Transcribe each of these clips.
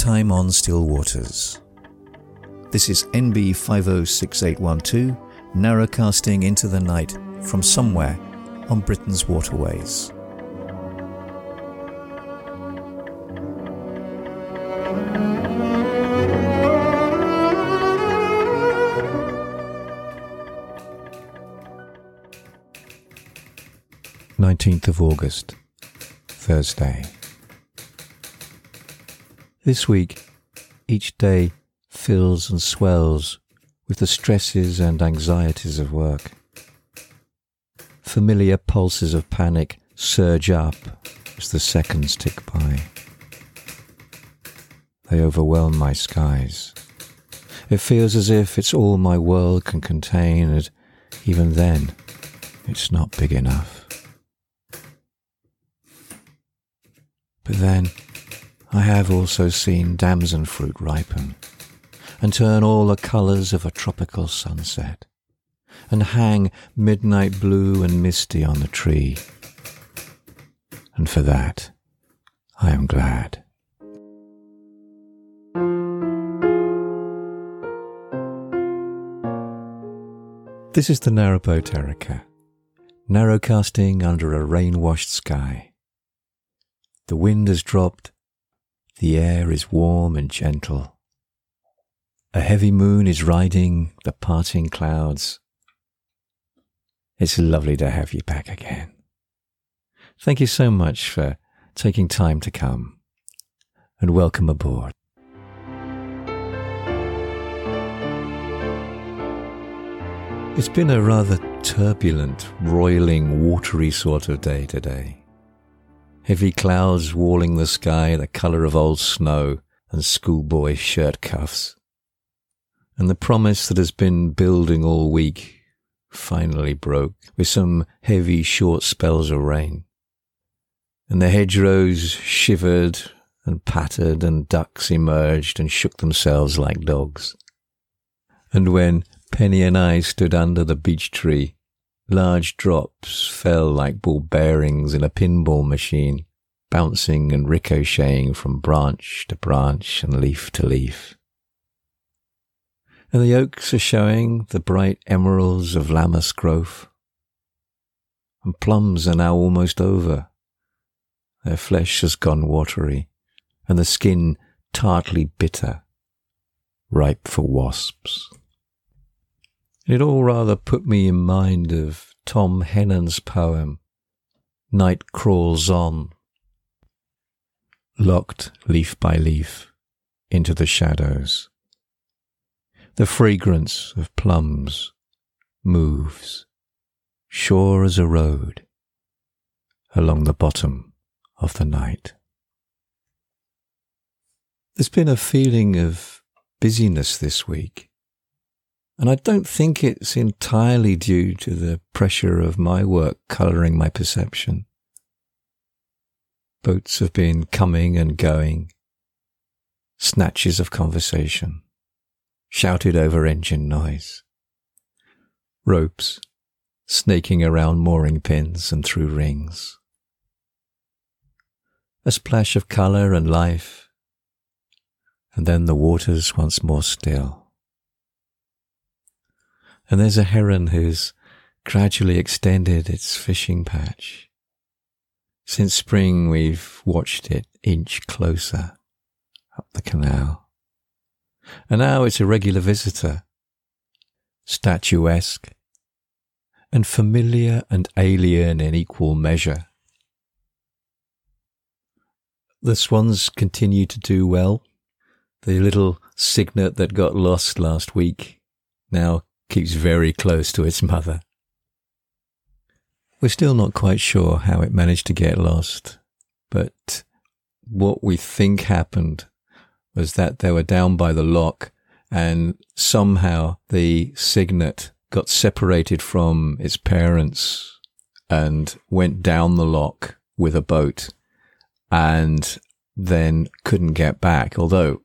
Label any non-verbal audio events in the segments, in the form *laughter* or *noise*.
Nighttime on Still Waters. This is NB 506812, narrowcasting into the night from somewhere on Britain's waterways. Nineteenth of August, Thursday. This week, each day fills and swells with the stresses and anxieties of work. Familiar pulses of panic surge up as the seconds tick by. They overwhelm my skies. It feels as if it's all my world can contain, and even then, it's not big enough. But then, I have also seen damson fruit ripen and turn all the colours of a tropical sunset and hang midnight blue and misty on the tree. And for that, I am glad. This is the narrowboat Erica, narrowcasting under a rain-washed sky. The wind has dropped the air is warm and gentle. A heavy moon is riding the parting clouds. It's lovely to have you back again. Thank you so much for taking time to come and welcome aboard. It's been a rather turbulent, roiling, watery sort of day today heavy clouds walling the sky the colour of old snow and schoolboy shirt cuffs. And the promise that has been building all week finally broke with some heavy short spells of rain. And the hedgerows shivered and pattered and ducks emerged and shook themselves like dogs. And when Penny and I stood under the beech tree Large drops fell like ball bearings in a pinball machine, bouncing and ricocheting from branch to branch and leaf to leaf. And the oaks are showing the bright emeralds of Lammas growth. And plums are now almost over. Their flesh has gone watery, and the skin tartly bitter, ripe for wasps. It all rather put me in mind of Tom Hennen's poem, Night Crawls On, locked leaf by leaf into the shadows. The fragrance of plums moves, sure as a road, along the bottom of the night. There's been a feeling of busyness this week and I don't think it's entirely due to the pressure of my work colouring my perception. Boats have been coming and going, snatches of conversation, shouted over engine noise, ropes snaking around mooring pins and through rings. A splash of colour and life, and then the waters once more still. And there's a heron who's gradually extended its fishing patch. Since spring, we've watched it inch closer up the canal. And now it's a regular visitor, statuesque, and familiar and alien in equal measure. The swans continue to do well. The little cygnet that got lost last week now keeps very close to its mother. We're still not quite sure how it managed to get lost, but what we think happened was that they were down by the lock and somehow the cygnet got separated from its parents and went down the lock with a boat and then couldn't get back. Although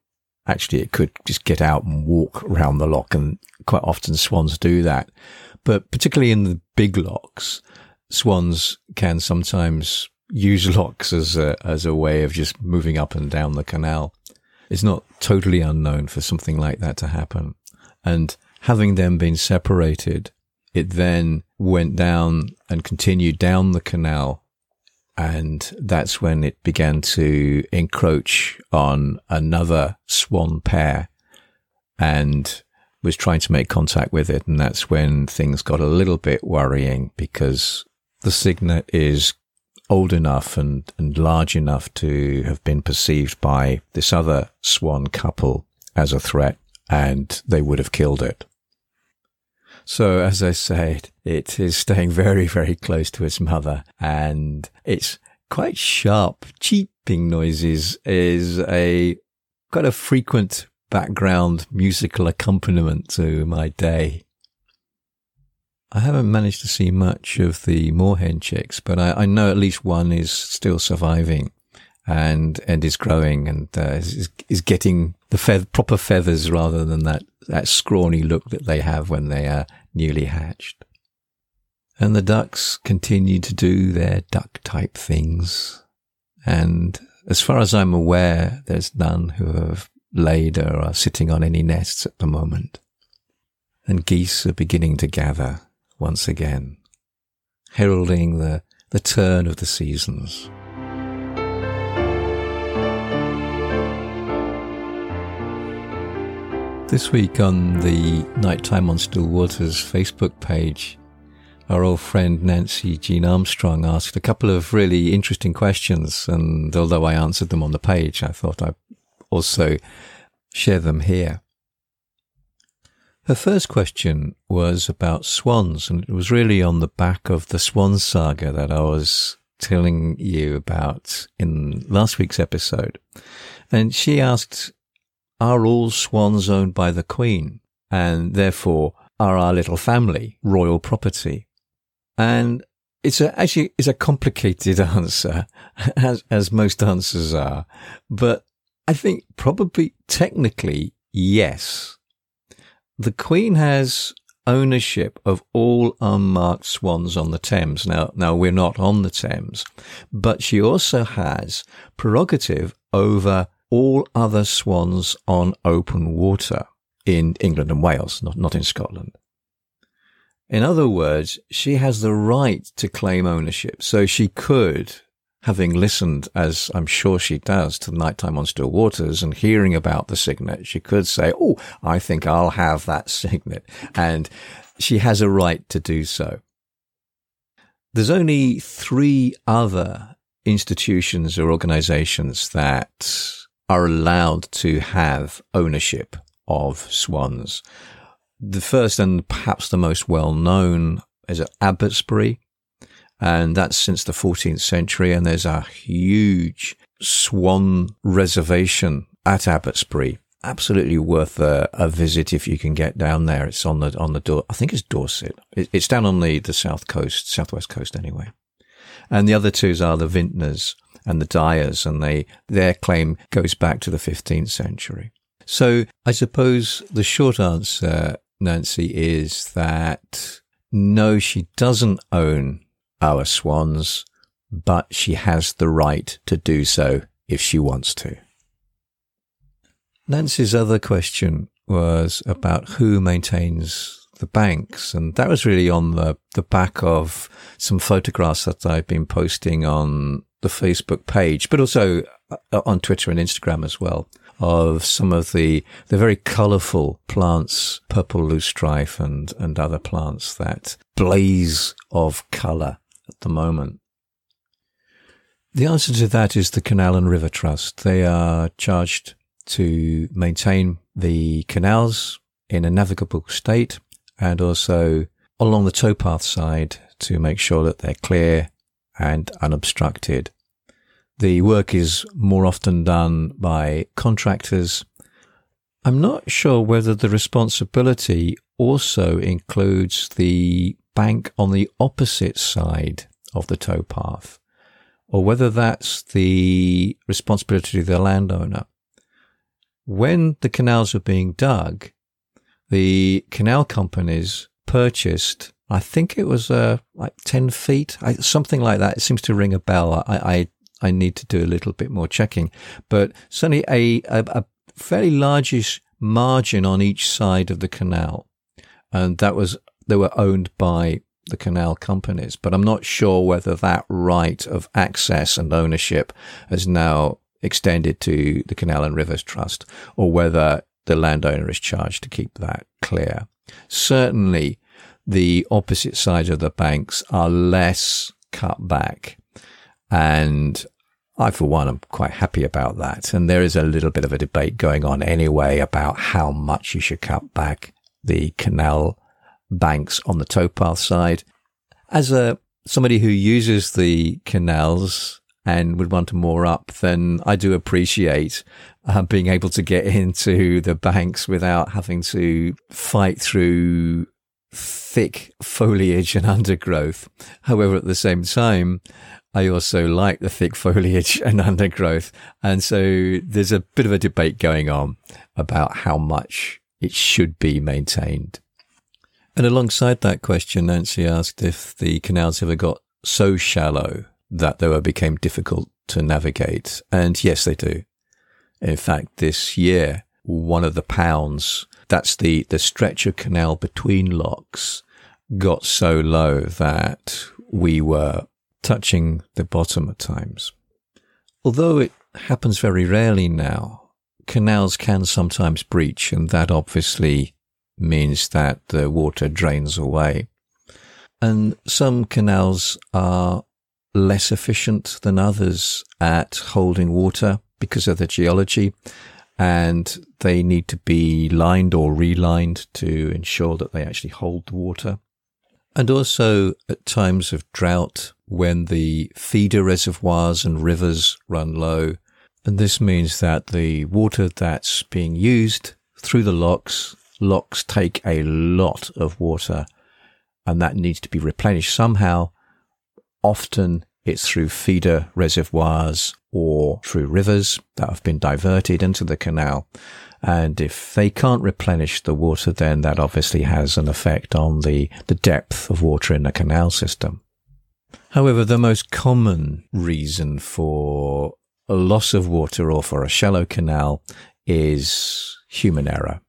actually it could just get out and walk around the lock and quite often swans do that. But particularly in the big locks, swans can sometimes use locks as a, as a way of just moving up and down the canal. it's not totally unknown for something like that to happen. And having them been separated, it then went down and continued down the canal. And that's when it began to encroach on another swan pair and was trying to make contact with it. And that's when things got a little bit worrying because the cygnet is old enough and, and large enough to have been perceived by this other swan couple as a threat and they would have killed it. So as I said, it is staying very, very close to its mother and its quite sharp cheeping noises is a quite a frequent background musical accompaniment to my day. I haven't managed to see much of the moorhen chicks, but I, I know at least one is still surviving and and is growing and uh, is, is getting the fe- proper feathers rather than that that scrawny look that they have when they are newly hatched. And the ducks continue to do their duck type things. And as far as I'm aware, there's none who have laid or are sitting on any nests at the moment. And geese are beginning to gather once again, heralding the, the turn of the seasons. This week on the Nighttime on Still Waters Facebook page, our old friend Nancy Jean Armstrong asked a couple of really interesting questions. And although I answered them on the page, I thought I'd also share them here. Her first question was about swans, and it was really on the back of the swan saga that I was telling you about in last week's episode. And she asked, are all swans owned by the Queen? And therefore, are our little family royal property? And it's a, actually, it's a complicated *laughs* answer, as, as most answers are. But I think probably technically, yes the Queen has ownership of all unmarked swans on the Thames. Now, now we're not on the Thames, but she also has prerogative over all other swans on open water in England and Wales, not, not in Scotland. In other words, she has the right to claim ownership. So she could having listened, as I'm sure she does, to Nighttime on Still Waters and hearing about the cygnet, she could say, Oh, I think I'll have that *laughs* cygnet. And she has a right to do so. There's only three other institutions or organizations that are allowed to have ownership of swans. The first and perhaps the most well known is at Abbotsbury and that's since the 14th century. And there's a huge swan reservation at Abbotsbury. Absolutely worth a, a, visit if you can get down there. It's on the on the door. I think it's Dorset. It, it's down on the the south coast, southwest coast anyway. And the other two are the Vintners and the Dyers, and they their claim goes back to the 15th century. So I suppose the short answer, Nancy, is that no, she doesn't own our swans, but she has the right to do so if she wants to. Nancy's other question was about who maintains the banks. And that was really on the, the back of some photographs that I've been posting on the Facebook page, but also uh, on Twitter and Instagram as well of some of the, the very colorful plants, purple loosestrife and, and other plants that blaze of color at the moment? The answer to that is the Canal and River Trust. They are charged to maintain the canals in a navigable state and also along the towpath side to make sure that they're clear and unobstructed. The work is more often done by contractors. I'm not sure whether the responsibility also includes the bank on the opposite side of the towpath, or whether that's the responsibility of the landowner. When the canals were being dug, the canal companies purchased, I think it was uh, like 10 feet, something like that. It seems to ring a bell. I, I, I need to do a little bit more checking, but certainly a, a, fairly largish margin on each side of the canal. And that was, they were owned by the canal companies, but I'm not sure whether that right of access and ownership has now extended to the Canal and Rivers Trust or whether the landowner is charged to keep that clear. Certainly, the opposite sides of the banks are less cut back. And I, for one, am quite happy about that. And there is a little bit of a debate going on anyway about how much you should cut back the canal banks on the towpath side. As a somebody who uses the canals and would want to moor up, then I do appreciate uh, being able to get *laughs* into the banks without having to fight through thick foliage and *laughs* undergrowth. However, at the same time, I also like the thick *laughs* foliage and undergrowth. And so there's a bit of a debate going on about how much it should be maintained. And alongside that question, Nancy asked if the canals ever got so shallow that they became difficult to navigate. And yes, they do. In fact, this year, one of the pounds, that's the, the stretch of canal between locks, got so low that we were touching the bottom at times. Although it happens very rarely now, canals can sometimes breach, and that obviously means that the water drains away. And some canals are less efficient than others at holding water because of the geology, and they need to be lined or relined to ensure that they actually hold the water. And also at times of drought, when the feeder reservoirs and rivers run low, and this means that the water that's being used through the locks, locks take a lot of water, and that needs to be replenished somehow. Often it's through feeder reservoirs or through rivers that have been diverted into the canal. And if they can't replenish the water, then that obviously has an effect on the, the depth of water in the canal system. However, the most common reason for a loss of water or for a shallow canal is human error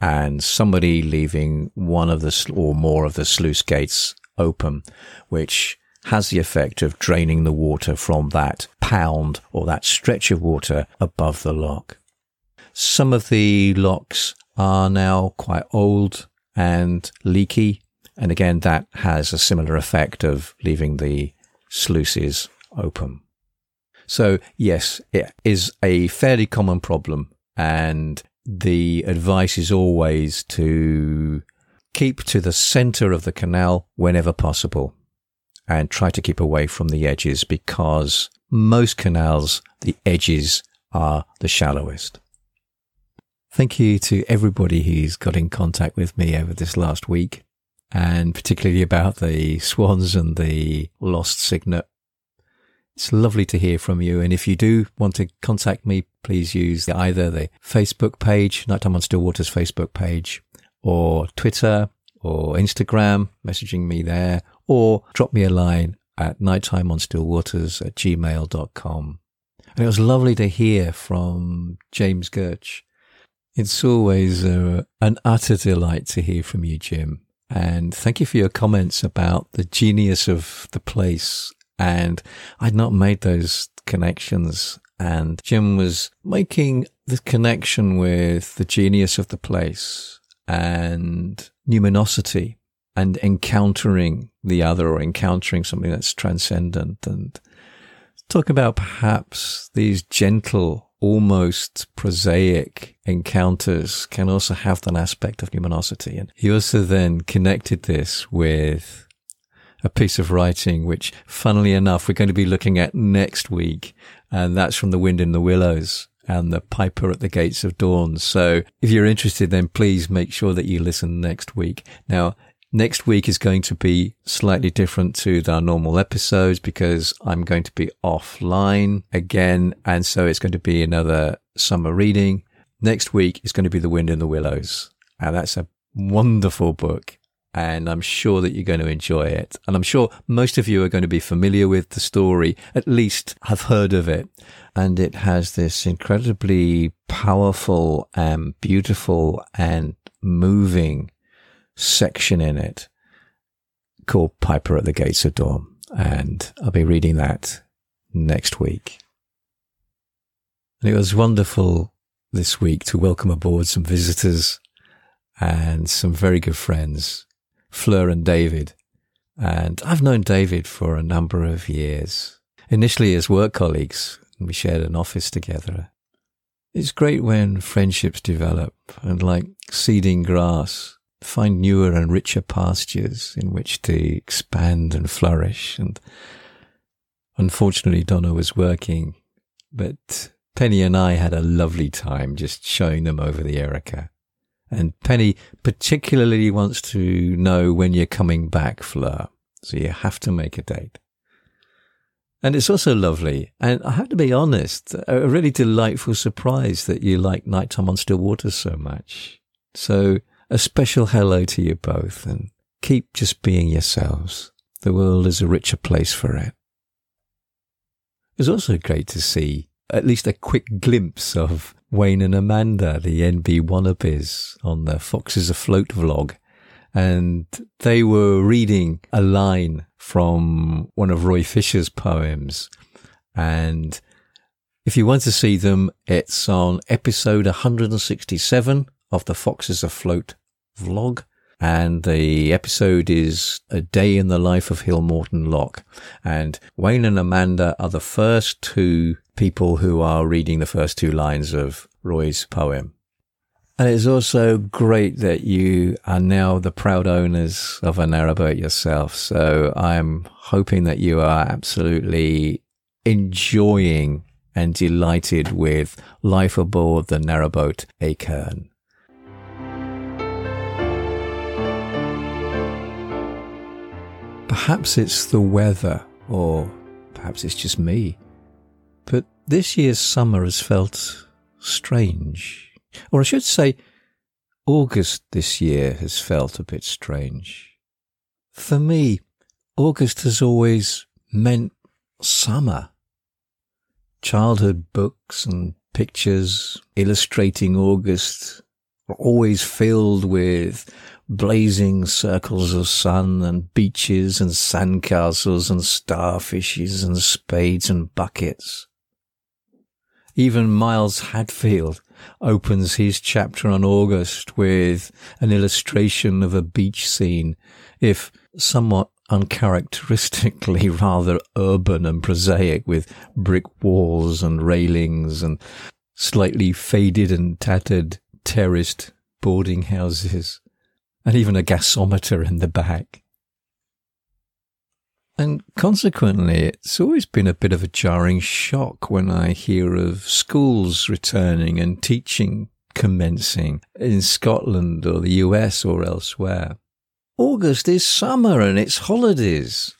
and somebody leaving one of the or more of the sluice gates open, which has the effect of draining the water from that pound or that stretch of water above the lock. Some of the locks are now quite old and leaky. And again, that has a similar effect of leaving the sluices open. So yes, it is a fairly common problem and the advice is always to keep to the center of the canal whenever possible and try to keep away from the edges because most canals, the edges are the shallowest. Thank you to everybody who's got in contact with me over this last week and particularly about the swans and the lost cygnet. It's lovely to hear from you. And if you do want to contact me, please use either the Facebook page, Nighttime on Still Waters Facebook page, or Twitter or Instagram, messaging me there, or drop me a line at nighttimeonstillwaters at gmail.com. And it was lovely to hear from James Gerch. It's always uh, an utter delight to hear from you, Jim. And thank you for your comments about the genius of the place and I'd not made those connections. And Jim was making the connection with the genius of the place and numinosity and encountering the other or encountering something that's transcendent and talk about perhaps these gentle, almost prosaic encounters can also have that aspect of numinosity. And he also then connected this with a piece of writing, which funnily enough, we're going to be looking at next week. And that's from The Wind in the Willows and The Piper at the Gates of Dawn. So if you're interested, then please make sure that you listen next week. Now, next week is going to be slightly different to our normal episodes because I'm going to be offline again. And so it's going to be another summer reading. Next week is going to be The Wind in the Willows. And that's a wonderful book and I'm sure that you're going to enjoy it. And I'm sure most of you are going to be familiar with the story, at least have heard of it. And it has this incredibly powerful and beautiful and moving section in it called Piper at the Gates of Dawn. And I'll be reading that next week. And it was wonderful this week to welcome aboard some visitors and some very good friends, Fleur and David. And I've known David for a number of years, initially as work colleagues, we shared an office together. It's great when friendships develop and like seeding grass, find newer and richer pastures in which to expand and flourish. And unfortunately, Donna was working, but Penny and I had a lovely time just showing them over the Erica. And Penny particularly wants to know when you're coming back, Fleur. So you have to make a date. And it's also lovely. And I have to be honest, a really delightful surprise that you like Nighttime on Still Waters so much. So a special hello to you both and keep just being yourselves. The world is a richer place for it. It's also great to see at least a quick glimpse of Wayne and Amanda, the NB wannabes, on the Foxes Afloat vlog. And they were reading a line from one of Roy Fisher's poems. And if you want to see them, it's on episode 167 of the Foxes Afloat vlog. And the episode is A Day in the Life of Hillmorton Lock. And Wayne and Amanda are the first two people who are reading the first two lines of Roy's poem. And it's also great that you are now the proud owners of a narrowboat yourself. So I'm hoping that you are absolutely enjoying and delighted with life aboard the narrowboat Achearn. Perhaps it's the weather, or perhaps it's just me. But this year's summer has felt strange. Or I should say, August this year has felt a bit strange. For me, August has always meant summer. Childhood books and pictures illustrating August are always filled with blazing circles of sun and beaches and sandcastles and starfishes and spades and buckets. Even Miles Hadfield opens his chapter on August with an illustration of a beach scene, if somewhat uncharacteristically *laughs* rather urban and prosaic with brick walls and railings and slightly faded and tattered terraced boarding houses and even a gasometer in the back. And consequently, it's always been a bit of a jarring shock when I hear of schools returning and teaching commencing in Scotland or the US or elsewhere. August is summer and it's holidays.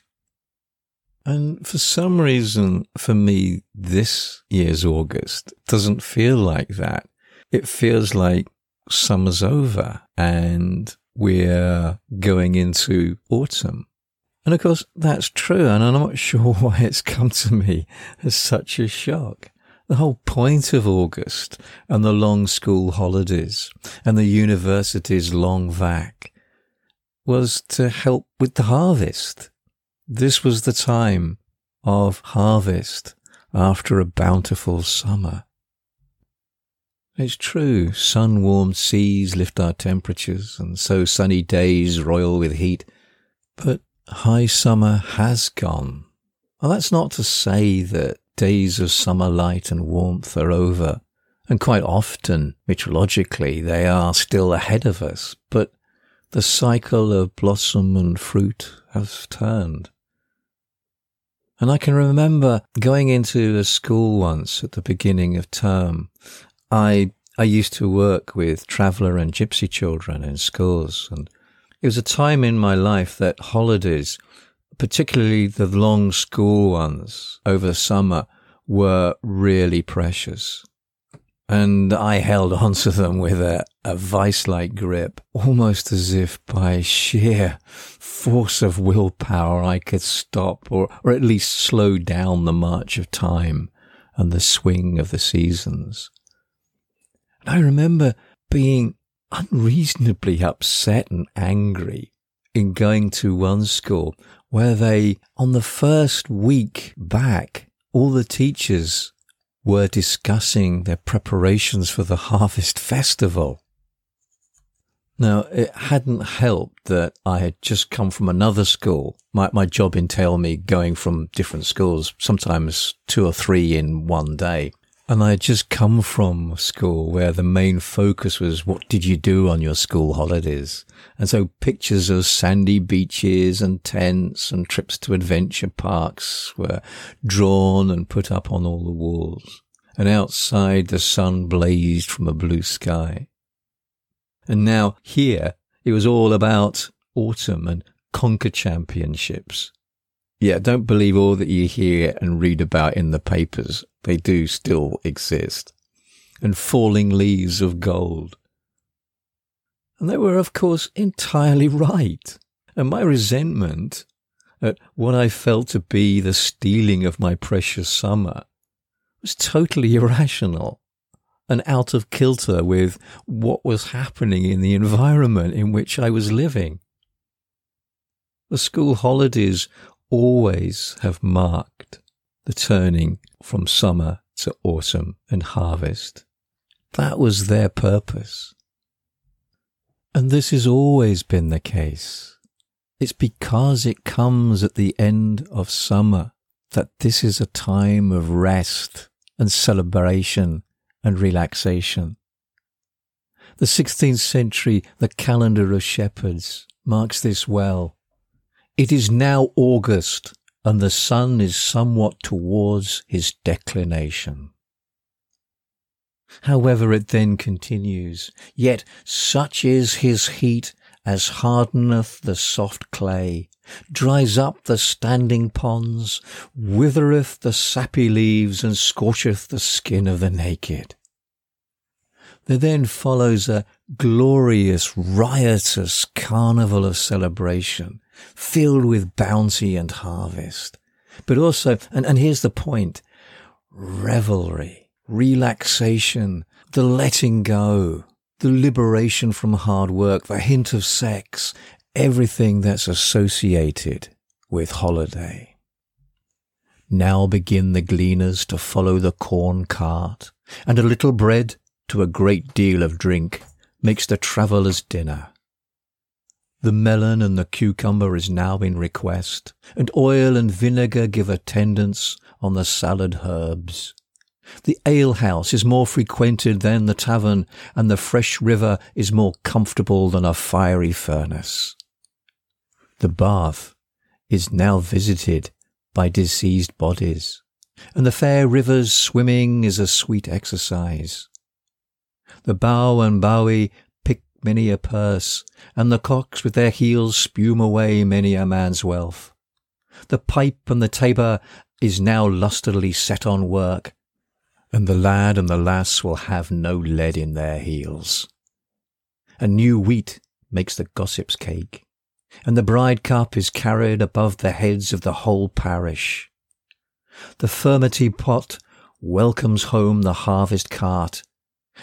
And for some reason, for me, this year's August doesn't feel like that. It feels like summer's over and we're going into autumn. And of course, that's true. And I'm not *laughs* sure why it's come to me as such a shock. The whole point of August and the long school holidays and the university's long vac was to help with the harvest. This was the time of harvest after a bountiful summer. It's true, sun warmed seas lift our temperatures, and so sunny days roil with heat. But high summer has gone. Well, that's not to say that days of summer light and warmth are over, and quite often, meteorologically, they are still ahead of us, but the cycle of blossom and fruit has turned. And I can remember going into a school once at the beginning of term. I I used to work with traveller and gypsy children in schools, and it was a time in my life that holidays, particularly the long school ones over summer, were really precious. and I held *laughs* onto them with a, a vice-like grip, almost as if by sheer force of willpower I could stop or, or at least slow down the march of time and the swing of the seasons. And I remember being unreasonably upset and angry in going to one school where they, on the first week back, all the teachers were discussing their preparations for the *laughs* harvest festival. Now, it hadn't helped that I had just come from another school. My, my job entailed me going from different schools, sometimes two or three in one day. And I had just come from school where the main focus was what did you do on your school holidays? And so pictures of sandy beaches and tents and trips to adventure parks were drawn and put up on all the walls. And outside the sun blazed from a blue sky. And now here it was all about autumn and conker championships. Yeah, don't believe all that you hear and read about in the papers. They do still exist. And falling leaves of gold. And they were, of course, entirely right. And my resentment at what I felt to be the stealing of my precious summer was totally irrational and out of kilter with what was happening in the environment in which I was living. The school holidays always have marked the turning from summer to autumn and harvest. That was their purpose. And this has always been the case. It's because it comes at the end of summer that this is a time of rest and celebration and relaxation. The 16th century, the calendar of shepherds, marks this well. It is now August, and the sun is somewhat towards his declination. However, it then continues, Yet such is his heat as hardeneth the soft clay, dries up the standing ponds, withereth the sappy leaves, and scorcheth the skin of the naked. There then follows a glorious, riotous carnival of celebration, filled with bounty and harvest. But also, and, and here's the point, revelry, relaxation, the letting go, the liberation from hard work, the hint of sex, everything that's associated with holiday. Now begin the gleaners to follow the corn cart, and a little bread to a great deal of drink makes the traveller's dinner. The melon and the cucumber is now in request, and oil and vinegar give attendance on the salad herbs. The alehouse is more frequented than the tavern, and the fresh river is more comfortable than a fiery furnace. The bath is now visited by diseased bodies, and the fair rivers swimming is a sweet exercise. The bow and bowie many a purse, and the cocks with their heels spume away many a man's wealth. The pipe and the tabor is now lustily set on work, and the lad and the lass will have no lead in their heels. A new wheat makes the gossip's cake, and the bride cup is carried above the heads of the whole parish. The furmity pot welcomes home the harvest cart,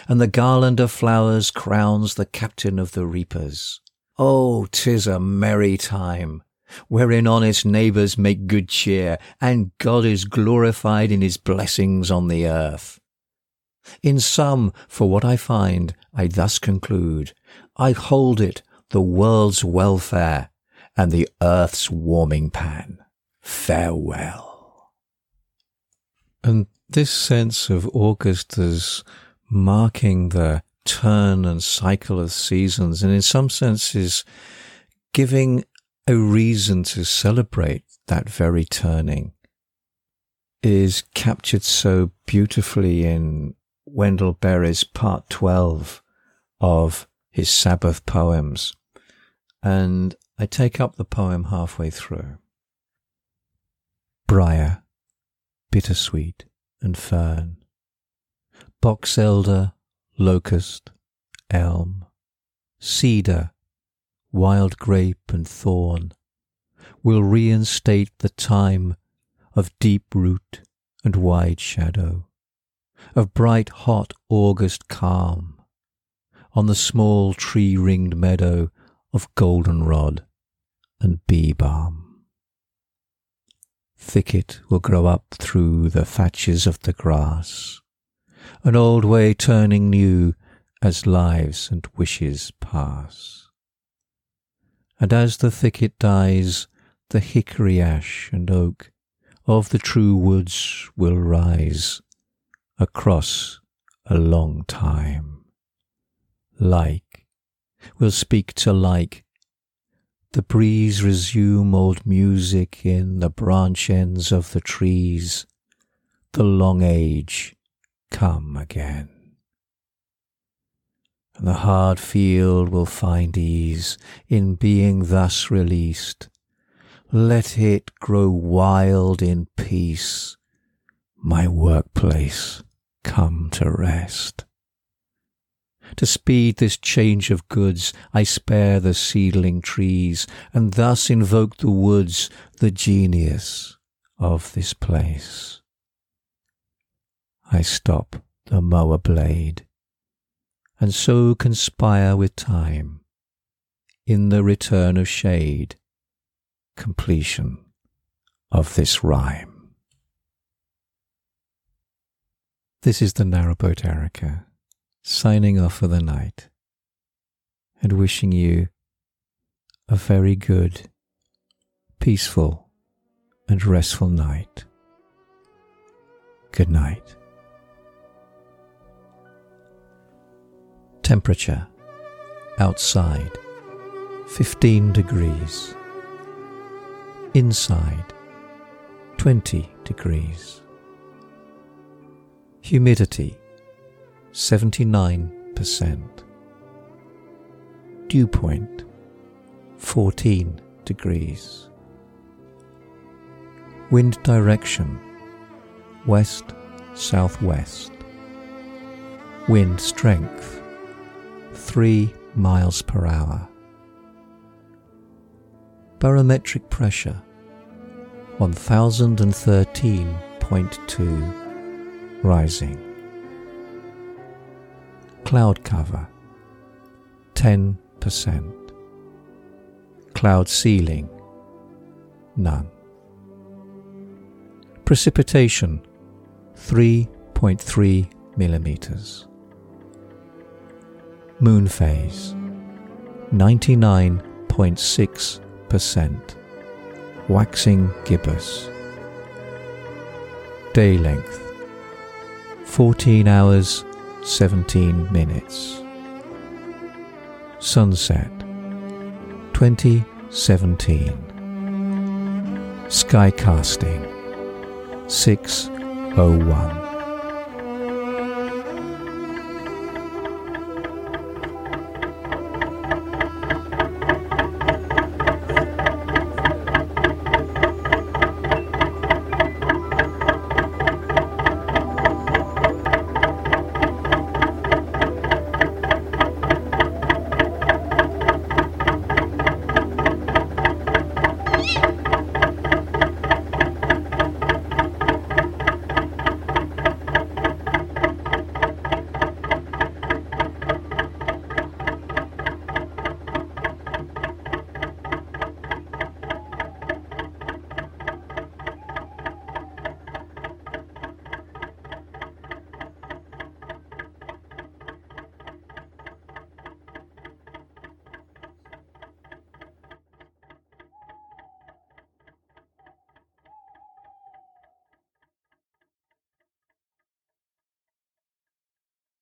and the garland of flowers crowns the captain of the reapers. Oh, 'tis a merry time, wherein honest neighbours make good cheer, and God is glorified in his blessings on the earth. In sum, for what I find, I thus conclude, I hold it the world's welfare and the earth's warming pan. Farewell. And this sense of August as marking the turn and cycle of seasons, and in some senses, giving a reason to celebrate that very turning, is captured so beautifully in Wendell Berry's part 12 of his Sabbath poems. And I take up the poem halfway through. Briar, bittersweet, and fern box elder, locust, elm, cedar, wild grape and thorn will reinstate the time of deep root and wide shadow, of bright hot August calm, on the small tree ringed meadow of goldenrod and bee balm. Thicket will grow up through the thatches of the grass, an old way turning new as lives and wishes pass. And as the thicket dies, the hickory ash and oak of the true woods will rise across a long time. Like will speak to like. The breeze resume old music in the branch ends of the trees. The long age come again. And the hard field will find ease in being thus released let it grow wild in peace. My workplace come to rest. To speed this change of goods, I spare the seedling trees, and thus invoke the woods, the genius of this place. I stop the mower blade, and so conspire with time in the return of shade completion of this rhyme. This is the narrowboat Erica signing off for the night and wishing you a very good, peaceful, and restful night. Good night. Temperature outside 15 degrees inside 20 degrees. Humidity 79%. Dew point 14 degrees. Wind direction west southwest. Wind strength 3 miles per hour barometric pressure 1013.2 rising. Cloud cover 10%. Cloud ceiling none. Precipitation 3.3 millimeters. Moon phase 99.6 percent waxing gibbous. Day length 14 hours 17 minutes. Sunset 2017. Sky casting 601.